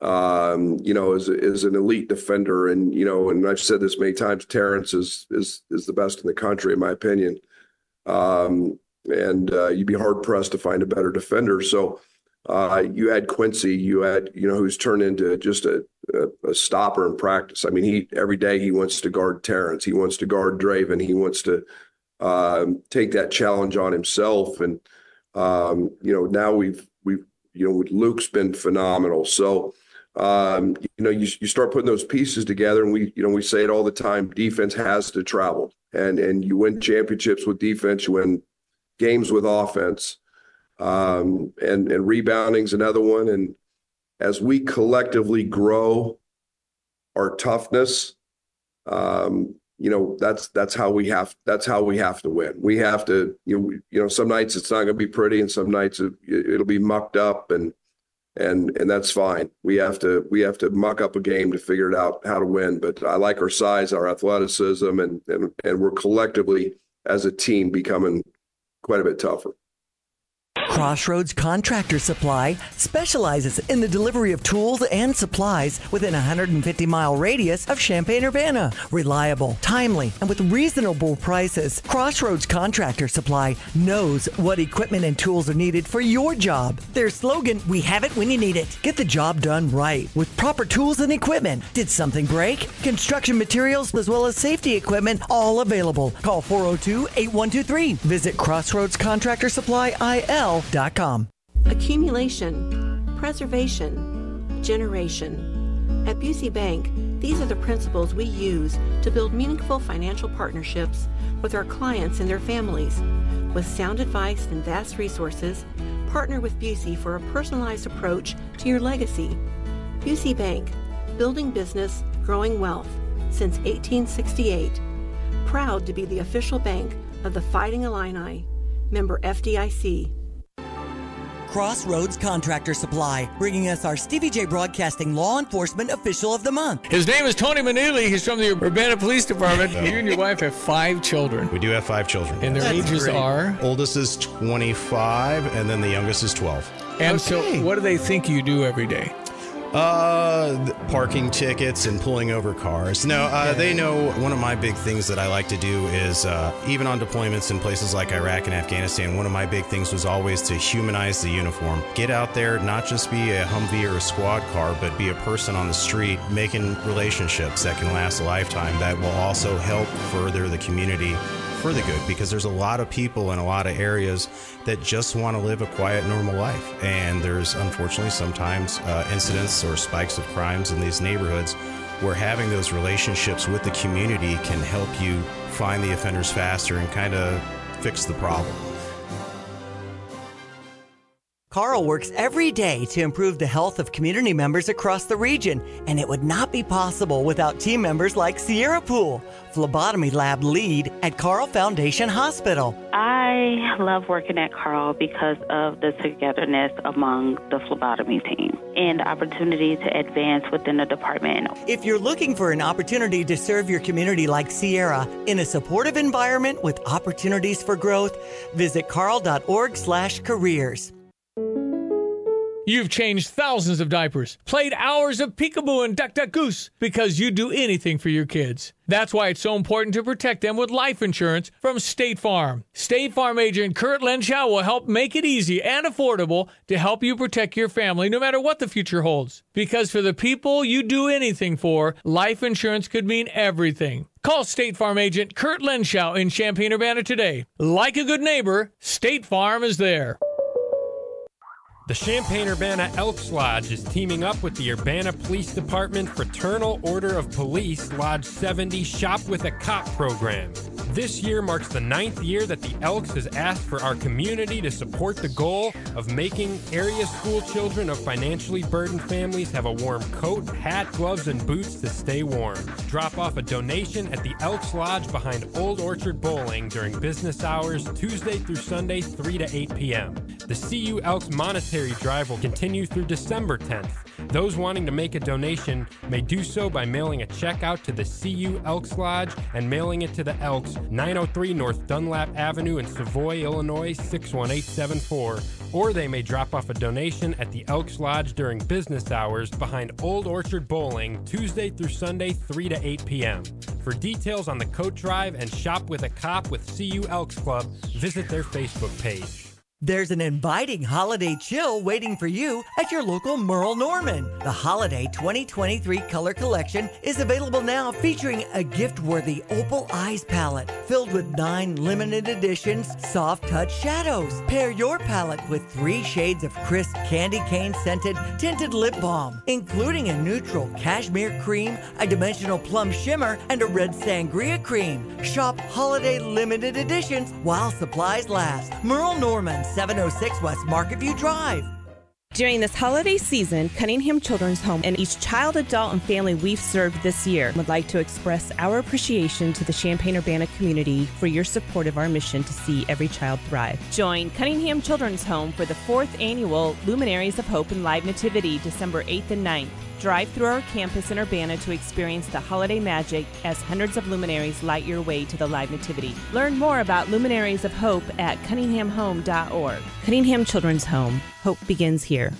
um, you know, is is an elite defender, and you know, and I've said this many times. Terrence is is is the best in the country, in my opinion. Um, and uh, you'd be hard pressed to find a better defender. So uh, you had Quincy, you had you know, who's turned into just a, a, a stopper in practice. I mean, he every day he wants to guard Terrence, he wants to guard Draven, he wants to um, take that challenge on himself. And um, you know, now we've we've you know, Luke's been phenomenal. So um, you know, you, you start putting those pieces together, and we, you know, we say it all the time: defense has to travel, and and you win championships with defense, you win games with offense, um, and and rebounding's another one. And as we collectively grow our toughness, um, you know, that's that's how we have that's how we have to win. We have to, you know, you know, some nights it's not going to be pretty, and some nights it, it'll be mucked up and and and that's fine. We have to we have to muck up a game to figure it out how to win. But I like our size, our athleticism, and and and we're collectively as a team becoming quite a bit tougher. Crossroads Contractor Supply specializes in the delivery of tools and supplies within a 150 mile radius of Champaign Urbana. Reliable, timely, and with reasonable prices, Crossroads Contractor Supply knows what equipment and tools are needed for your job. Their slogan, We have it when you need it. Get the job done right with proper tools and equipment. Did something break? Construction materials as well as safety equipment all available. Call 402 8123. Visit Crossroads Contractor Supply IL Accumulation, preservation, generation. At Busey Bank, these are the principles we use to build meaningful financial partnerships with our clients and their families. With sound advice and vast resources, partner with Busey for a personalized approach to your legacy. Busey Bank, building business, growing wealth since 1868. Proud to be the official bank of the Fighting Illini. Member FDIC. Crossroads Contractor Supply, bringing us our Stevie J Broadcasting Law Enforcement Official of the Month. His name is Tony Manili. He's from the Urbana Police Department. you and your wife have five children. We do have five children. And their That's ages great. are? Oldest is 25, and then the youngest is 12. And so, what do they think you do every day? Uh, parking tickets and pulling over cars. No, uh, they know one of my big things that I like to do is uh, even on deployments in places like Iraq and Afghanistan, one of my big things was always to humanize the uniform. Get out there, not just be a Humvee or a squad car, but be a person on the street making relationships that can last a lifetime that will also help further the community for the good because there's a lot of people in a lot of areas that just want to live a quiet, normal life. And there's unfortunately sometimes uh, incidents or spikes of crimes in these neighborhoods where having those relationships with the community can help you find the offenders faster and kind of fix the problem. Carle works every day to improve the health of community members across the region, and it would not be possible without team members like Sierra Poole, phlebotomy lab lead at Carle Foundation Hospital. I love working at Carle because of the togetherness among the phlebotomy team and the opportunity to advance within the department. If you're looking for an opportunity to serve your community like Sierra in a supportive environment with opportunities for growth, visit carle.org/careers. You've changed thousands of diapers, played hours of peekaboo and duck duck goose because you'd do anything for your kids. That's why it's so important to protect them with life insurance from State Farm. State Farm agent Kurt Lenschow will help make it easy and affordable to help you protect your family no matter what the future holds. Because for the people you do anything for, life insurance could mean everything. Call State Farm agent Kurt Lenschow in Champaign Urbana today. Like a good neighbor, State Farm is there. The Champaign Urbana Elks Lodge is teaming up with the Urbana Police Department Fraternal Order of Police Lodge 70 Shop with a Cop program. This year marks the ninth year that the Elks has asked for our community to support the goal of making area school children of financially burdened families have a warm coat, hat, gloves, and boots to stay warm. Drop off a donation at the Elks Lodge behind Old Orchard Bowling during business hours, Tuesday through Sunday, 3 to 8 p.m. The CU Elks Monetary Drive will continue through December 10th. Those wanting to make a donation may do so by mailing a check out to the CU Elks Lodge and mailing it to the Elks, 903 North Dunlap Avenue in Savoy, Illinois 61874, or they may drop off a donation at the Elks Lodge during business hours behind Old Orchard Bowling, Tuesday through Sunday 3 to 8 p.m. For details on the coat drive and shop with a cop with CU Elks Club, visit their Facebook page. There's an inviting holiday chill waiting for you at your local Merle Norman. The Holiday 2023 Color Collection is available now featuring a gift worthy Opal Eyes palette filled with nine limited editions soft touch shadows. Pair your palette with three shades of crisp candy cane scented tinted lip balm, including a neutral cashmere cream, a dimensional plum shimmer, and a red sangria cream. Shop holiday limited editions while supplies last. Merle Norman. 706 West Marketview Drive. During this holiday season, Cunningham Children's Home and each child, adult, and family we've served this year would like to express our appreciation to the Champaign Urbana community for your support of our mission to see every child thrive. Join Cunningham Children's Home for the fourth annual Luminaries of Hope and Live Nativity, December 8th and 9th. Drive through our campus in Urbana to experience the holiday magic as hundreds of luminaries light your way to the live nativity. Learn more about Luminaries of Hope at cunninghamhome.org. Cunningham Children's Home. Hope begins here.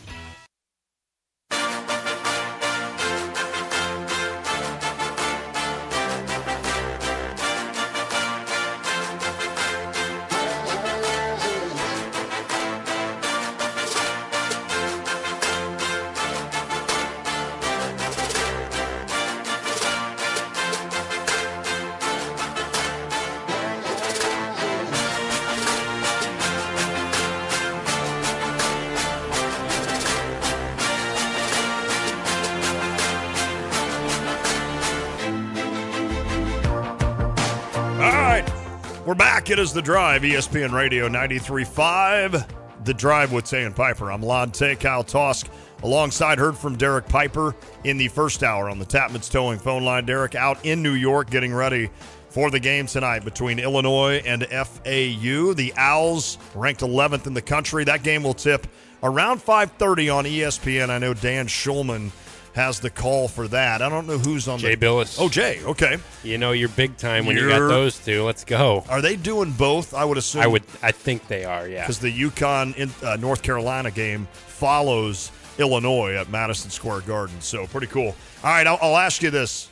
Is The Drive, ESPN Radio 93.5. The Drive with Tay and Piper. I'm Lon Tay Kyle Tosk. Alongside, heard from Derek Piper in the first hour on the Tapman's Towing phone line. Derek out in New York getting ready for the game tonight between Illinois and FAU. The Owls ranked 11th in the country. That game will tip around 5.30 on ESPN. I know Dan Shulman – has the call for that. I don't know who's on Jay the Bilas. Oh, Jay. Okay. You know you're big time when you're, you got those two. Let's go. Are they doing both? I would assume. I would. I think they are. Yeah. Because the UConn in, uh, North Carolina game follows Illinois at Madison Square Garden. So pretty cool. All right, I'll, I'll ask you this,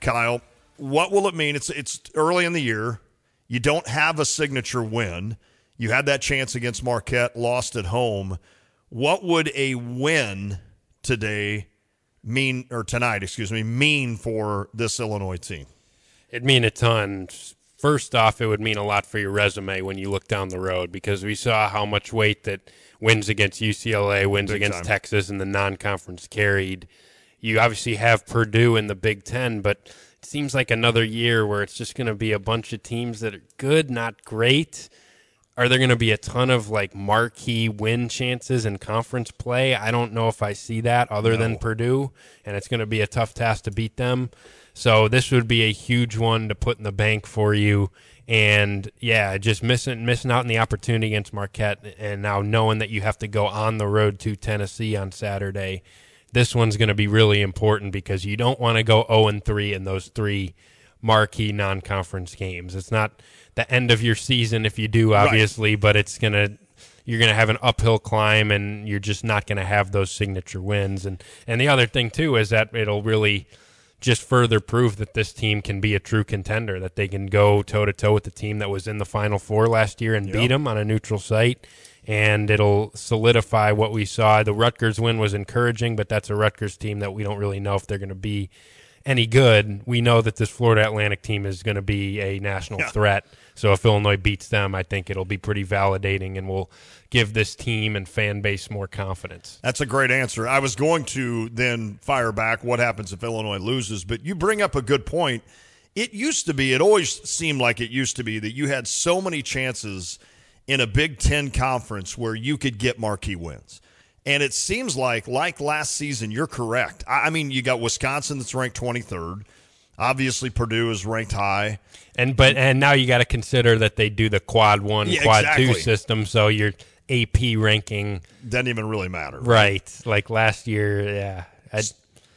Kyle. What will it mean? It's it's early in the year. You don't have a signature win. You had that chance against Marquette, lost at home. What would a win today mean or tonight, excuse me, mean for this Illinois team? It'd mean a ton. First off, it would mean a lot for your resume when you look down the road because we saw how much weight that wins against UCLA, wins Big against time. Texas, and the non-conference carried. You obviously have Purdue in the Big Ten, but it seems like another year where it's just going to be a bunch of teams that are good, not great are there going to be a ton of like marquee win chances in conference play? I don't know if I see that other no. than Purdue, and it's going to be a tough task to beat them. So this would be a huge one to put in the bank for you. And yeah, just missing missing out on the opportunity against Marquette, and now knowing that you have to go on the road to Tennessee on Saturday, this one's going to be really important because you don't want to go zero oh and three in those three marquee non-conference games. It's not the end of your season if you do, obviously, right. but it's gonna you're gonna have an uphill climb, and you're just not gonna have those signature wins. And and the other thing too is that it'll really just further prove that this team can be a true contender, that they can go toe to toe with the team that was in the Final Four last year and yep. beat them on a neutral site. And it'll solidify what we saw. The Rutgers win was encouraging, but that's a Rutgers team that we don't really know if they're going to be any good. We know that this Florida Atlantic team is going to be a national yeah. threat. So if Illinois beats them, I think it'll be pretty validating and will give this team and fan base more confidence. That's a great answer. I was going to then fire back what happens if Illinois loses, but you bring up a good point. It used to be, it always seemed like it used to be that you had so many chances in a Big Ten conference where you could get marquee wins. And it seems like, like last season, you're correct. I mean, you got Wisconsin that's ranked 23rd. Obviously, Purdue is ranked high, and but and now you got to consider that they do the quad one, yeah, quad exactly. two system. So your AP ranking doesn't even really matter, right? right. Like last year, yeah. I'd,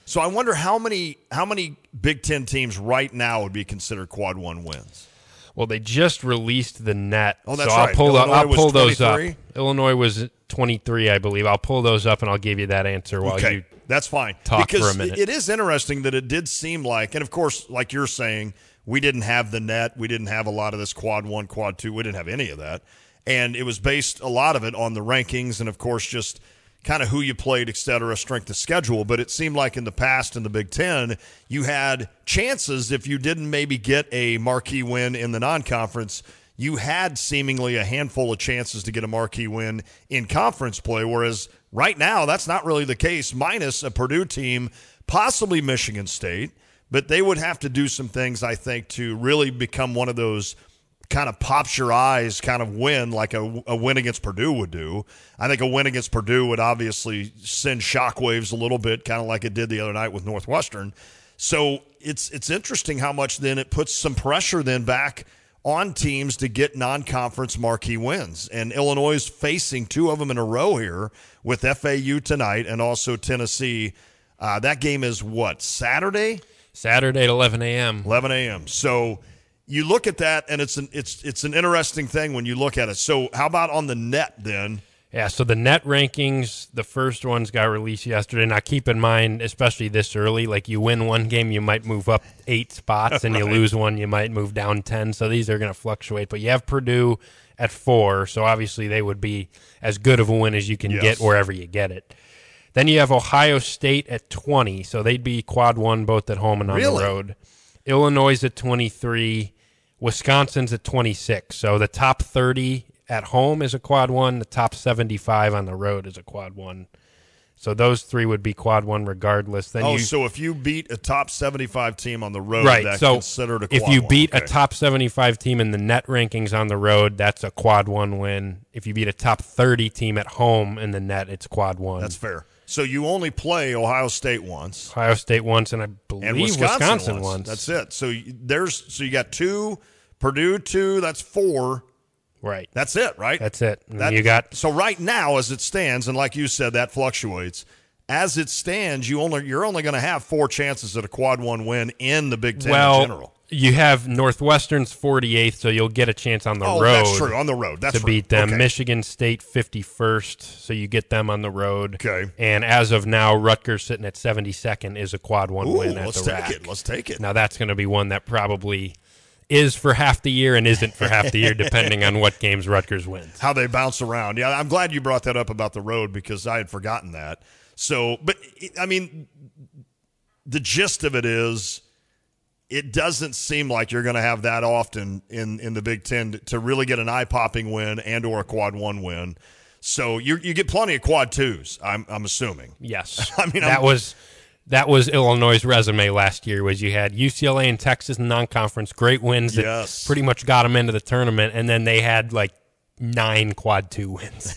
so I wonder how many how many Big Ten teams right now would be considered quad one wins. Well, they just released the net. Oh, that's so right. I'll pull, Illinois I'll pull those up. Illinois was 23, I believe. I'll pull those up and I'll give you that answer while okay. you that's fine. Talk because for a minute. It is interesting that it did seem like, and of course, like you're saying, we didn't have the net. We didn't have a lot of this quad one, quad two. We didn't have any of that. And it was based a lot of it on the rankings and, of course, just kind of who you played, et cetera, strength of schedule. But it seemed like in the past in the Big Ten, you had chances if you didn't maybe get a marquee win in the non conference. You had seemingly a handful of chances to get a marquee win in conference play, whereas right now that's not really the case, minus a Purdue team, possibly Michigan State, but they would have to do some things, I think, to really become one of those kind of pops your eyes kind of win like a, a win against Purdue would do. I think a win against Purdue would obviously send shockwaves a little bit, kind of like it did the other night with Northwestern. So it's it's interesting how much then it puts some pressure then back on teams to get non-conference marquee wins. And Illinois is facing two of them in a row here with FAU tonight and also Tennessee. Uh, that game is what Saturday? Saturday at 11 a.m. 11 a.m. So you look at that, and it's an it's it's an interesting thing when you look at it. So how about on the net then? Yeah, so the net rankings, the first ones got released yesterday. Now keep in mind, especially this early, like you win one game, you might move up eight spots, and you lose one, you might move down ten. So these are going to fluctuate. But you have Purdue at four, so obviously they would be as good of a win as you can yes. get wherever you get it. Then you have Ohio State at twenty, so they'd be quad one both at home and on really? the road. Illinois at twenty three. Wisconsin's at 26. So the top 30 at home is a quad one. The top 75 on the road is a quad one. So those three would be quad one regardless. Then oh, you, so if you beat a top 75 team on the road, right? that's so considered a quad if you one. beat okay. a top 75 team in the net rankings on the road, that's a quad one win. If you beat a top 30 team at home in the net, it's quad one. That's fair. So you only play Ohio State once, Ohio State once, and I believe and Wisconsin, Wisconsin once. once. That's it. So there's so you got two, Purdue two. That's four. Right. That's it. Right. That's it. That- you got so right now as it stands, and like you said, that fluctuates. As it stands, you only you're only going to have four chances at a quad one win in the Big Ten well, in general. you have Northwestern's 48th, so you'll get a chance on the Oh, road. that's true. On the road. That's to right. beat them. Okay. Michigan State 51st, so you get them on the road. Okay. And as of now, Rutgers sitting at 72nd is a quad one Ooh, win at let's the take rack. it. Let's take it. Now that's going to be one that probably is for half the year and isn't for half the year, depending on what games Rutgers wins. how they bounce around. Yeah, I'm glad you brought that up about the road because I had forgotten that. So, but I mean, the gist of it is, it doesn't seem like you're going to have that often in in the Big Ten to, to really get an eye popping win and or a quad one win. So you you get plenty of quad twos. I'm I'm assuming. Yes, I mean that I'm- was that was Illinois' resume last year. Was you had UCLA and Texas non-conference, great wins that Yes. pretty much got them into the tournament, and then they had like nine quad two wins.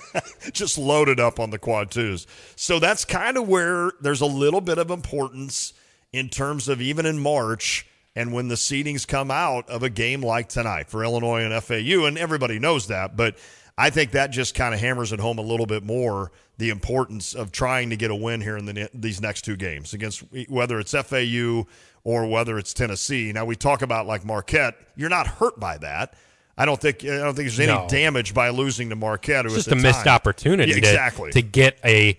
just loaded up on the quad twos. So that's kind of where there's a little bit of importance in terms of even in March and when the seedings come out of a game like tonight for Illinois and FAU. And everybody knows that. But I think that just kind of hammers it home a little bit more the importance of trying to get a win here in the, these next two games against whether it's FAU or whether it's Tennessee. Now we talk about like Marquette. You're not hurt by that. I don't think I don't think there's any No. damage by losing to Marquette. It's just a missed opportunity Yeah, to, exactly. to get a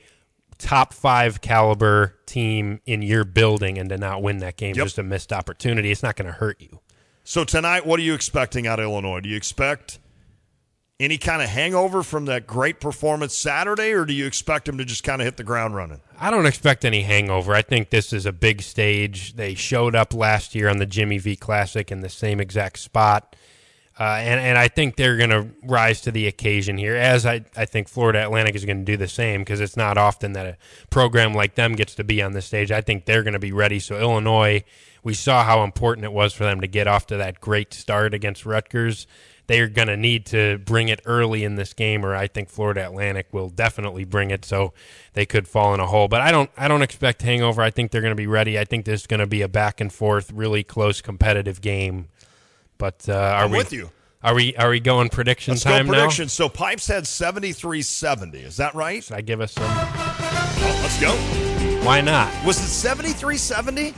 top five caliber team in your building and to not win that game. Yep. Just a missed opportunity. It's not going to hurt you. So tonight, what are you expecting out of Illinois? Do you expect any kind of hangover from that great performance Saturday, or do you expect them to just kind of hit the ground running? I don't expect any hangover. I think this is a big stage. They showed up last year on the Jimmy V Classic in the same exact spot. Uh, and, and I think they're going to rise to the occasion here, as I, I think Florida Atlantic is going to do the same because it's not often that a program like them gets to be on this stage. I think they're going to be ready. So, Illinois, we saw how important it was for them to get off to that great start against Rutgers. They are going to need to bring it early in this game, or I think Florida Atlantic will definitely bring it. So they could fall in a hole. But I don't, I don't expect hangover. I think they're going to be ready. I think this is going to be a back and forth, really close, competitive game. But uh, are I'm we with you. Are we are we going prediction Let's time go now? predictions. So Pipes had 73-70. Is that right? Should I give us some? Let's go. Why not? Was it 73-70?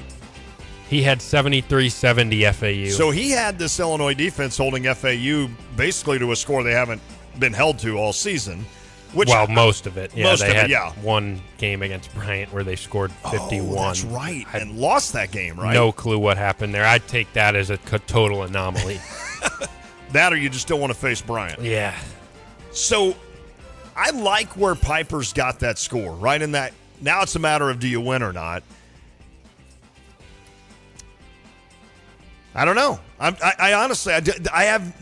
He had 73-70 FAU. So he had this Illinois defense holding FAU basically to a score they haven't been held to all season. Which well, most of it. Yeah, most they of it, had yeah. one game against Bryant where they scored 51. Oh, that's right. and lost that game, right? No clue what happened there. I'd take that as a total anomaly. That or you just don't want to face Bryant. yeah. So I like where Piper's got that score, right? In that now it's a matter of do you win or not. I don't know. I'm, I, I honestly, I, I have,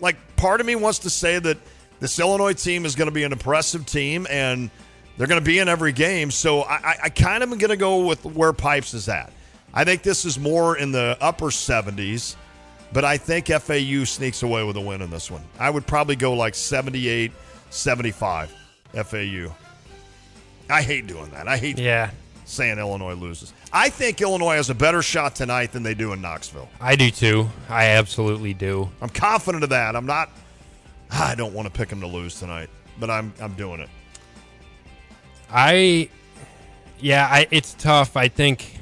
like, part of me wants to say that this Illinois team is going to be an impressive team and they're going to be in every game. So I, I, I kind of am going to go with where Pipes is at. I think this is more in the upper 70s, but I think FAU sneaks away with a win in this one. I would probably go like 78 75 FAU. I hate doing that. I hate Yeah. saying Illinois loses. I think Illinois has a better shot tonight than they do in Knoxville. I do too. I absolutely do. I'm confident of that. I'm not. I don't want to pick them to lose tonight, but I'm I'm doing it. I, yeah, I, it's tough. I think,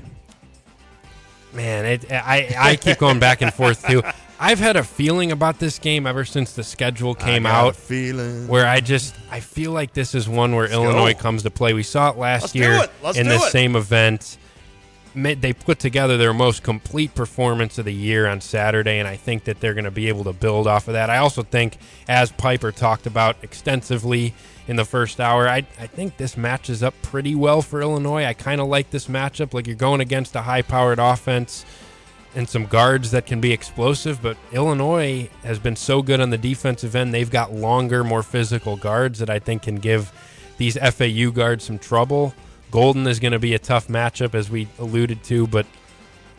man, it, I, I keep going back and forth too. I've had a feeling about this game ever since the schedule came out. feeling. where I just I feel like this is one where Let's Illinois go. comes to play. We saw it last Let's year it. In the same event. They put together their most complete performance of the year on Saturday, and I think that they're going to be able to build off of that. I also think, as Piper talked about extensively in the first hour, I, I think this matches up pretty well for Illinois. I kind of like this matchup. Like you're going against a high powered offense and some guards that can be explosive, but Illinois has been so good on the defensive end. They've got longer, more physical guards that I think can give these FAU guards some trouble. Goldin is going to be a tough matchup, as we alluded to, but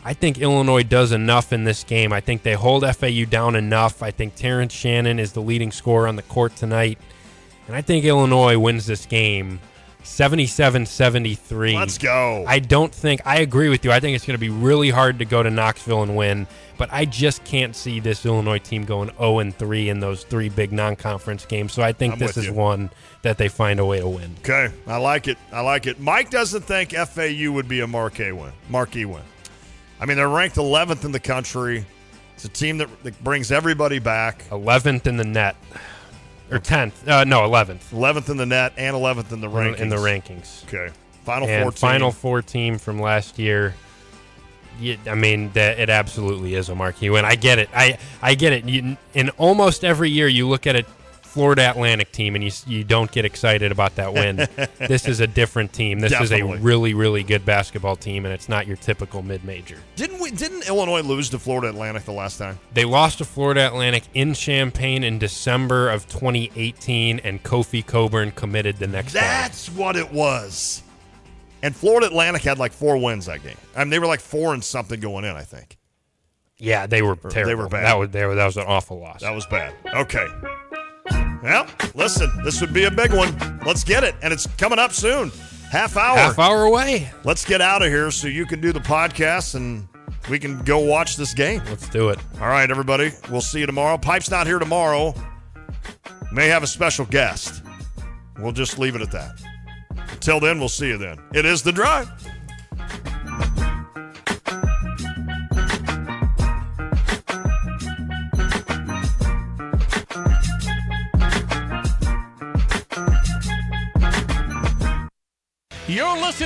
I think Illinois does enough in this game. I think they hold FAU down enough. I think Terrence Shannon is the leading scorer on the court tonight. And I think Illinois wins this game 77 73. Let's go. I don't think, I agree with you. I think it's going to be really hard to go to Knoxville and win, but I just can't see this Illinois team going 0 and 3 in those three big non conference games. So I think I'm this is you. one that they find a way to win. Okay, I like it. I like it. Mike doesn't think FAU would be a marquee win. Marquee win. I mean, they're ranked 11th in the country. It's a team that, that brings everybody back. 11th in the net. Or 10th. Uh, no, 11th. 11th in the net and 11th in the rankings. In the rankings. Okay. Final and four. team. Final four team from last year. Yeah, I mean, that it absolutely is a marquee win. I get it. I I get it. You, in almost every year, you look at a Florida Atlantic team and you you don't get excited about that win. this is a different team. This Definitely. is a really really good basketball team, and it's not your typical mid major. Didn't we? Didn't Illinois lose to Florida Atlantic the last time? They lost to Florida Atlantic in Champaign in December of 2018, and Kofi Cockburn committed the next. That's what it was. And Florida Atlantic had like four wins that game. I mean, they were like four and something going in. I think. Yeah, they were terrible. They were bad. That was they were, that was an awful loss. That was bad. Okay. Well, listen, this would be a big one. Let's get it. And it's coming up soon. Half hour. Half hour away. Let's get out of here so you can do the podcast and we can go watch this game. Let's do it. All right, everybody. We'll see you tomorrow. Pipe's not here tomorrow. May have a special guest. We'll just leave it at that. Until then, we'll see you then. It is the drive. You're listening.